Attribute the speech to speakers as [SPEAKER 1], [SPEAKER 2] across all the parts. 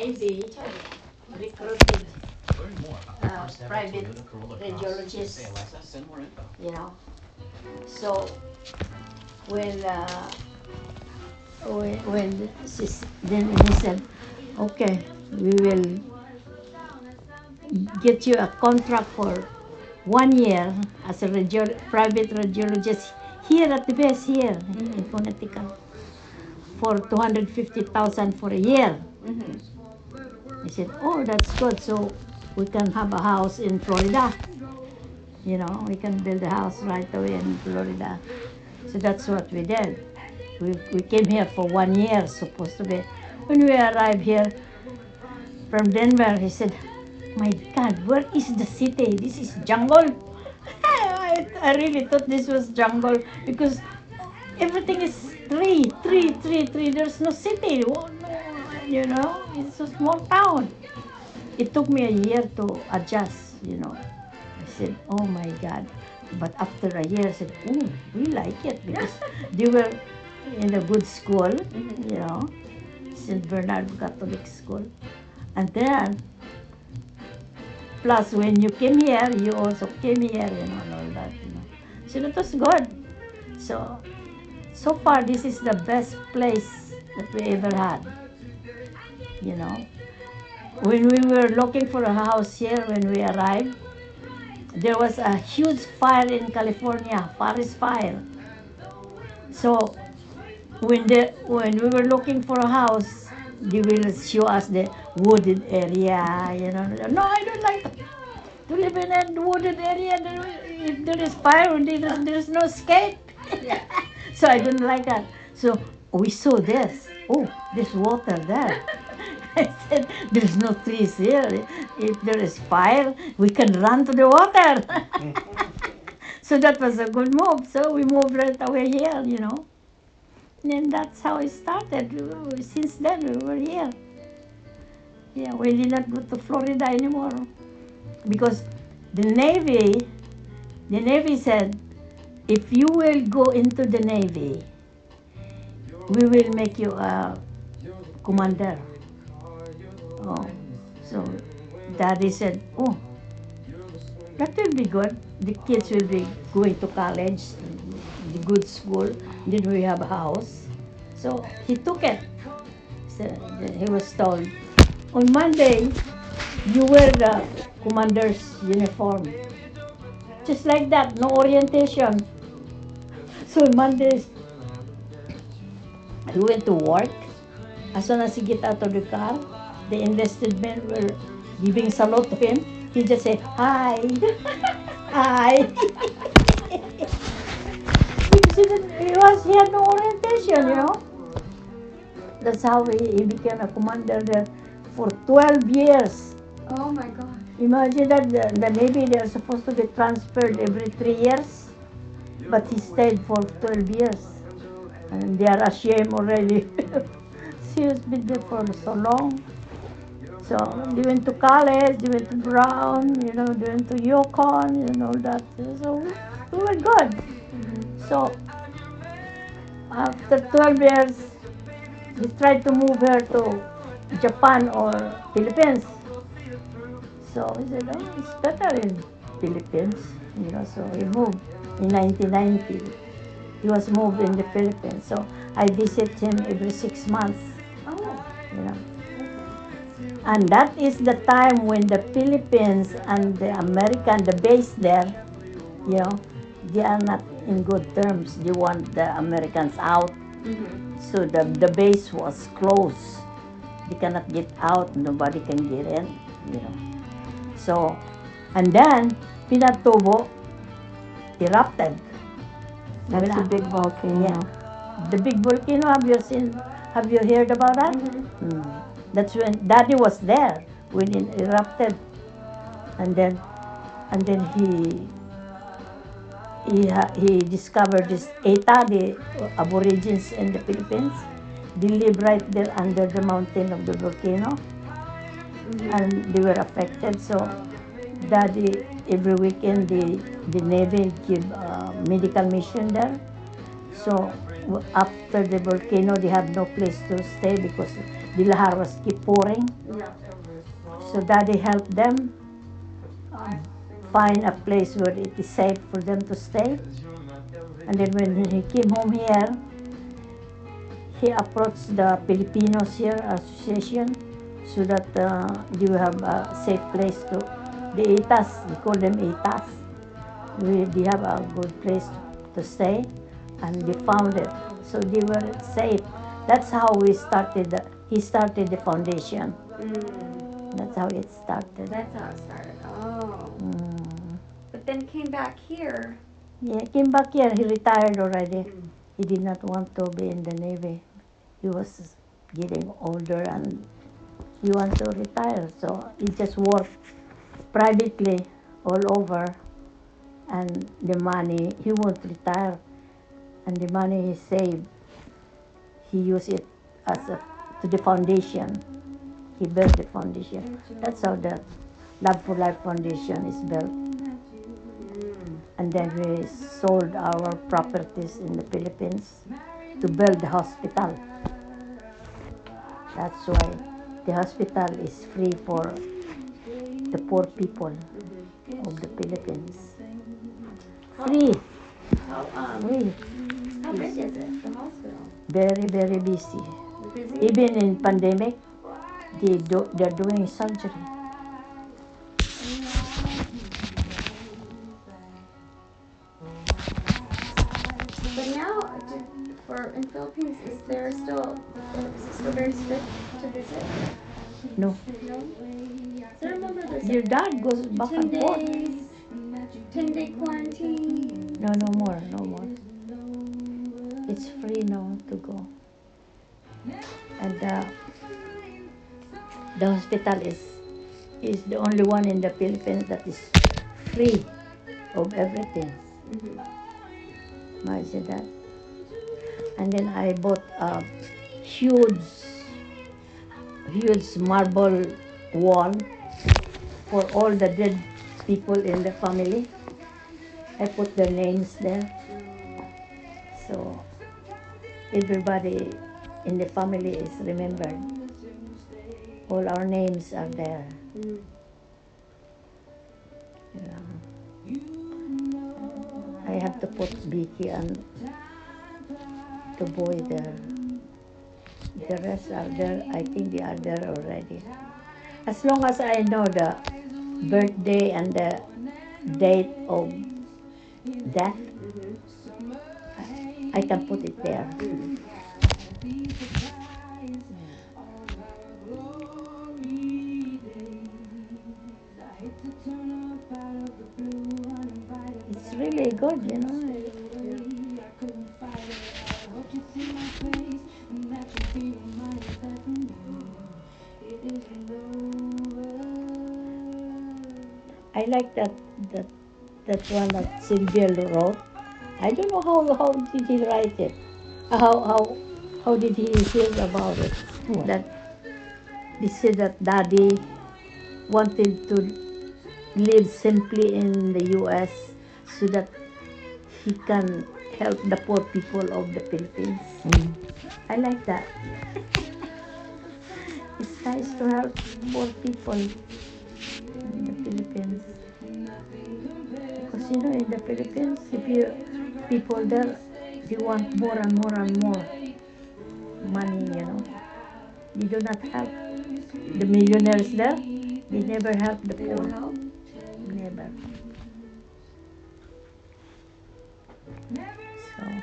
[SPEAKER 1] Navy recruited
[SPEAKER 2] Learn more about
[SPEAKER 1] Uh,
[SPEAKER 2] ever
[SPEAKER 1] private
[SPEAKER 2] Toyota Corolla Cross.
[SPEAKER 1] radiologist.
[SPEAKER 2] Say, Alexa, send more info.
[SPEAKER 1] you know. So when uh, when, when she, then he said, okay, we will get you a contract for one year as a radio, private radiologist here at the base here in Connecticut for 250,000 for a year. I said, oh, that's good. So we can have a house in Florida. You know, we can build a house right away in Florida. So that's what we did. We, we came here for one year, supposed to be. When we arrived here from Denver, he said, My God, where is the city? This is jungle. I, I really thought this was jungle because everything is tree, tree, tree, tree. There's no city. You know, it's a small town. It took me a year to adjust, you know. I said, oh my God. But after a year, I said, oh, we like it because they were in a good school, you know, St. Bernard Catholic School. And then, plus when you came here, you also came here, you know, and all that, you know. So that was good. So, so far, this is the best place that we ever had, you know. When we were looking for a house here, when we arrived, there was a huge fire in California, forest fire. So when the when we were looking for a house, they will show us the wooded area. You know, no, I don't like to live in a wooded area. If there is fire, there, is no escape. so I don't like that. So we saw this. Oh, there's water there. I said, there's no trees here. If there is fire, we can run to the water. so that was a good move. So we moved right away here, you know. And that's how it started. Since then, we were here. Yeah, we did not go to Florida anymore. Because the Navy, the Navy said, if you will go into the Navy, we will make you a commander. Oh, so daddy said, oh, that will be good. The kids will be going to college, the good school. Then we have a house. So he took it. So he was told, on Monday, you wear the commander's uniform. Just like that, no orientation. So Mondays, he went to work. As soon as he get out of the car, the enlisted men were giving salute to him. He just said, hi, hi. he, he, was, he had no orientation, you know. That's how he, he became a commander there for 12 years.
[SPEAKER 3] Oh my god.
[SPEAKER 1] Imagine that the, the Navy, they are supposed to be transferred every three years, but he stayed for 12 years. And they are ashamed already. he has been there for so long. So they went to college, they went to Brown, you know, they went to UConn, you know, that. So we were good. So after 12 years, he tried to move her to Japan or Philippines. So he said, oh, it's better in Philippines, you know, so he moved in 1990. He was moved in the Philippines. So I visit him every six months,
[SPEAKER 3] Oh.
[SPEAKER 1] you know. And that is the time when the Philippines and the American, the base there, you know, they are not in good terms. They want the Americans out. So the, the base was closed. They cannot get out. Nobody can get in, you know. So, and then Pinatubo erupted.
[SPEAKER 4] That's a big volcano.
[SPEAKER 1] Yeah. The big volcano, have you seen, have you heard about that? Mm. That's when Daddy was there when it erupted, and then, and then he, he he discovered this Aeta, the Aborigines in the Philippines. They live right there under the mountain of the volcano, and they were affected. So, Daddy every weekend the the Navy give medical mission there. So after the volcano, they have no place to stay because the lahars keep pouring. So daddy helped them um, find a place where it is safe for them to stay. And then when he came home here, he approached the Filipinos here association so that uh, they have a safe place to the itas. We call them itas. We, they have a good place to stay, and they found it. So they were safe. That's how we started. The, he started the foundation.
[SPEAKER 3] Mm.
[SPEAKER 1] That's how it started.
[SPEAKER 3] That's how it started. Oh.
[SPEAKER 1] Mm.
[SPEAKER 3] But then came back here.
[SPEAKER 1] Yeah, came back here. He retired already.
[SPEAKER 3] Mm.
[SPEAKER 1] He did not want to be in the navy. He was getting older and he wanted to retire. So he just worked privately all over, and the money he won't retire, and the money he saved, he used it as a to the foundation. He built the foundation. That's how the Love for Life Foundation is built. And then we sold our properties in the Philippines to build the hospital. That's why the hospital is free for the poor people of the Philippines. Free,
[SPEAKER 3] How um
[SPEAKER 1] free.
[SPEAKER 3] how big is it? The hospital.
[SPEAKER 1] Very, very busy.
[SPEAKER 3] Busy.
[SPEAKER 1] Even in pandemic, they do, they're doing surgery.
[SPEAKER 3] But now, do- for in Philippines, is there still is it still very strict to visit?
[SPEAKER 1] No,
[SPEAKER 3] No. So I remember there's
[SPEAKER 1] your dad goes back
[SPEAKER 3] ten
[SPEAKER 1] and forth.
[SPEAKER 3] ten day quarantine.
[SPEAKER 1] No, no more, no more. It's free now to go. And uh, the hospital is is the only one in the Philippines that is free of everything.
[SPEAKER 3] Mhm.
[SPEAKER 1] Imagine that. And then I bought a huge, huge marble wall for all the dead people in the family. I put their names there. So everybody in the family is remembered. All our names are there. Yeah. I have to put Vicky and the boy there. The rest are there. I think they are there already. As long as I know the birthday and the date of death. I, I can put it there. It's really good, you know. I like that that that one that Sylvia wrote. I don't know how how did he write it. How how how did he feel about it? That he said that daddy wanted to live simply in the US so that he can help the poor people of the Philippines. Mm. I like that. it's nice to help poor people in the Philippines. Because you know, in the Philippines, if you people there, they want more and more and more money, you know. They do not help the millionaires there. They never help the poor.
[SPEAKER 3] don't.
[SPEAKER 1] Never. So,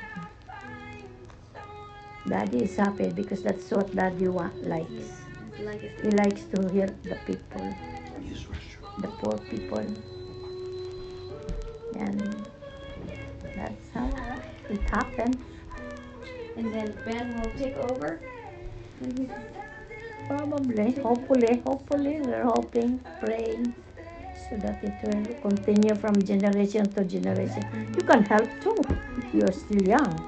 [SPEAKER 1] Daddy is happy because that's what Daddy wa- likes. He likes to hear the people, the poor people. And that's how it happened.
[SPEAKER 3] And then Ben will take over.
[SPEAKER 1] Probably, hopefully, hopefully, we're hoping, praying, so that it will continue from generation to generation. You can help too if you are still young.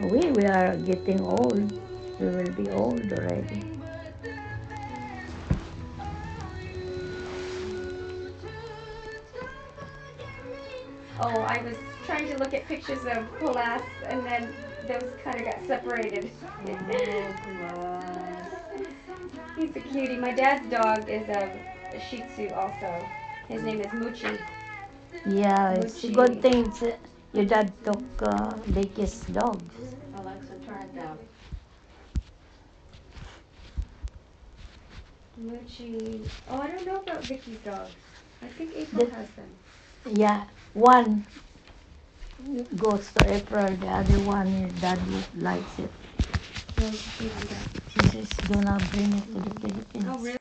[SPEAKER 1] We, we are getting old. We will be old already.
[SPEAKER 3] Oh, I was trying to look at pictures of Colas, and then those kind of got separated. He's a cutie. My dad's dog is a, a Shih Tzu also. His name is Moochie.
[SPEAKER 1] Yeah, it's a good thing it's, your dad took uh, Vicky's dogs.
[SPEAKER 4] Alexa, turn it down.
[SPEAKER 3] Moochie. Oh, I don't know about Vicky's dogs. I think April
[SPEAKER 1] The-
[SPEAKER 3] has them.
[SPEAKER 1] Yeah, one goes to April, the other one your dad likes it.
[SPEAKER 3] She.
[SPEAKER 1] Says, gonna bring it to the Philippines.
[SPEAKER 3] Oh?